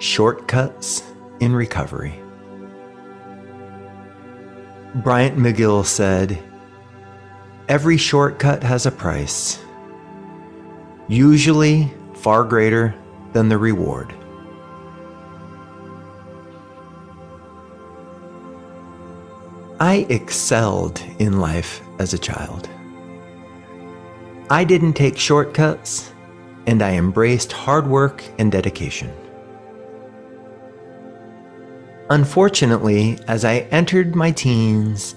Shortcuts in Recovery. Bryant McGill said, Every shortcut has a price, usually far greater than the reward. I excelled in life as a child. I didn't take shortcuts, and I embraced hard work and dedication. Unfortunately, as I entered my teens,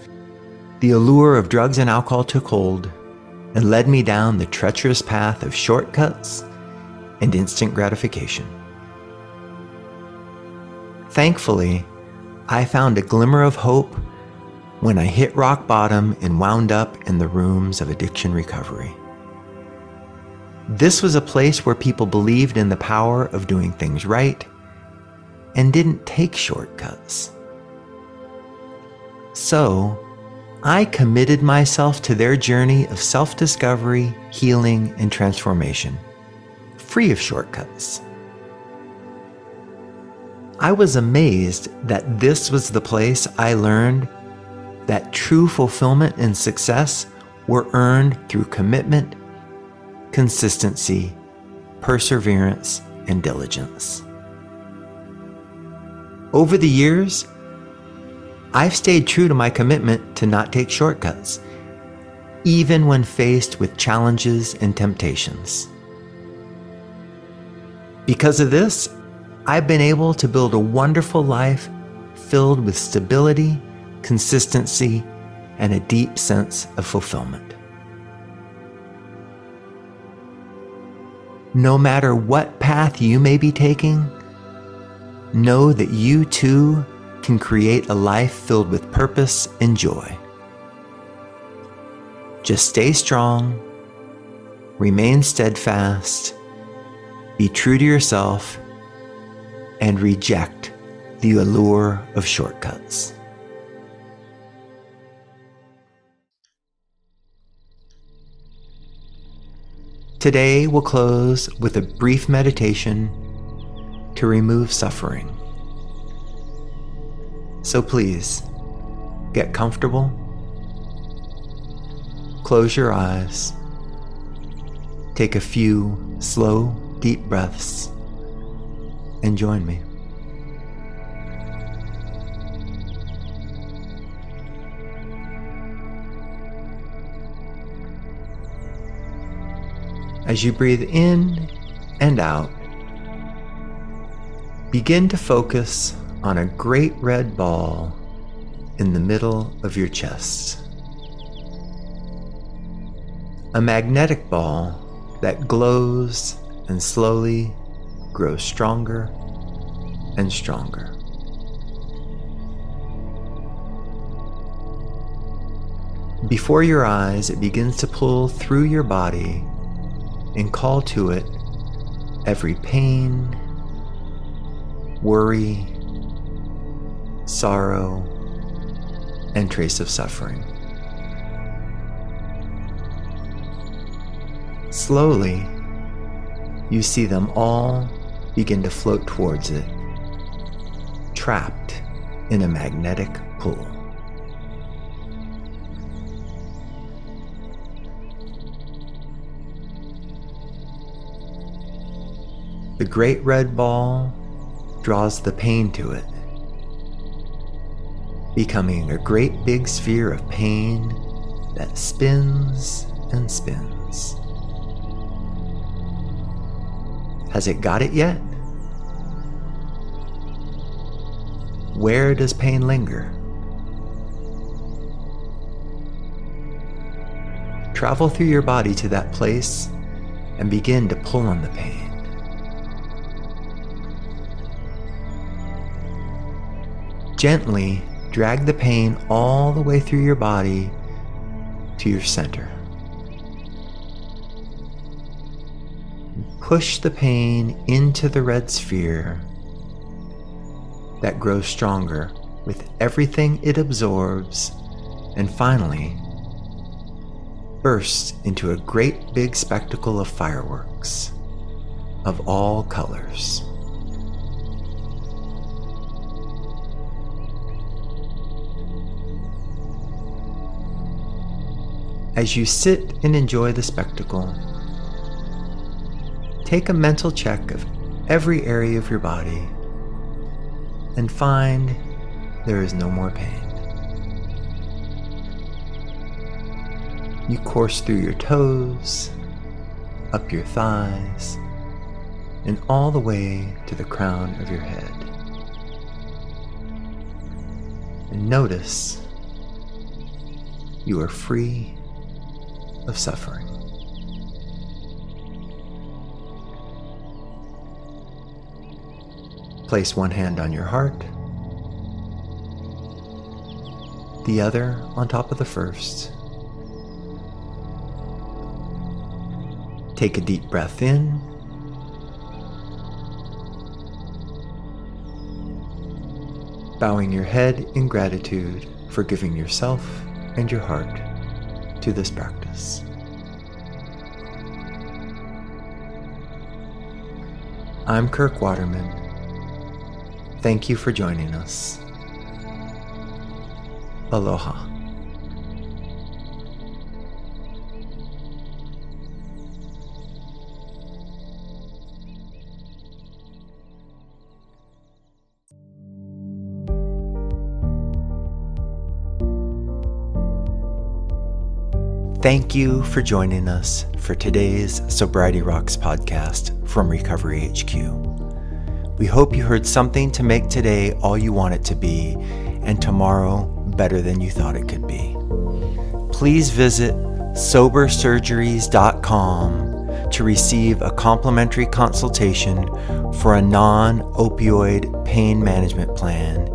the allure of drugs and alcohol took hold and led me down the treacherous path of shortcuts and instant gratification. Thankfully, I found a glimmer of hope when I hit rock bottom and wound up in the rooms of addiction recovery. This was a place where people believed in the power of doing things right and didn't take shortcuts. So, I committed myself to their journey of self discovery, healing, and transformation, free of shortcuts. I was amazed that this was the place I learned that true fulfillment and success were earned through commitment, consistency, perseverance, and diligence. Over the years, I've stayed true to my commitment to not take shortcuts, even when faced with challenges and temptations. Because of this, I've been able to build a wonderful life filled with stability, consistency, and a deep sense of fulfillment. No matter what path you may be taking, know that you too can create a life filled with purpose and joy. Just stay strong, remain steadfast, be true to yourself, and reject the allure of shortcuts. Today, we'll close with a brief meditation to remove suffering. So please, get comfortable, close your eyes, take a few slow, deep breaths, and join me. As you breathe in and out, Begin to focus on a great red ball in the middle of your chest. A magnetic ball that glows and slowly grows stronger and stronger. Before your eyes, it begins to pull through your body and call to it every pain worry, sorrow, and trace of suffering. Slowly, you see them all begin to float towards it, trapped in a magnetic pull. The great red ball draws the pain to it, becoming a great big sphere of pain that spins and spins. Has it got it yet? Where does pain linger? Travel through your body to that place and begin to pull on the pain. Gently drag the pain all the way through your body to your center. Push the pain into the red sphere that grows stronger with everything it absorbs and finally bursts into a great big spectacle of fireworks of all colors. As you sit and enjoy the spectacle, take a mental check of every area of your body and find there is no more pain. You course through your toes, up your thighs, and all the way to the crown of your head. And notice you are free of suffering. Place one hand on your heart, the other on top of the first. Take a deep breath in. Bowing your head in gratitude for giving yourself and your heart to this practice. I'm Kirk Waterman. Thank you for joining us. Aloha. Thank you for joining us for today's Sobriety Rocks podcast from Recovery HQ. We hope you heard something to make today all you want it to be and tomorrow better than you thought it could be. Please visit sobersurgeries.com to receive a complimentary consultation for a non opioid pain management plan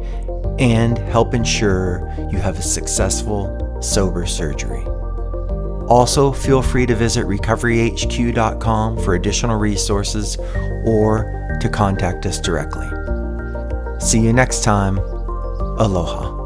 and help ensure you have a successful sober surgery. Also, feel free to visit recoveryhq.com for additional resources or to contact us directly. See you next time. Aloha.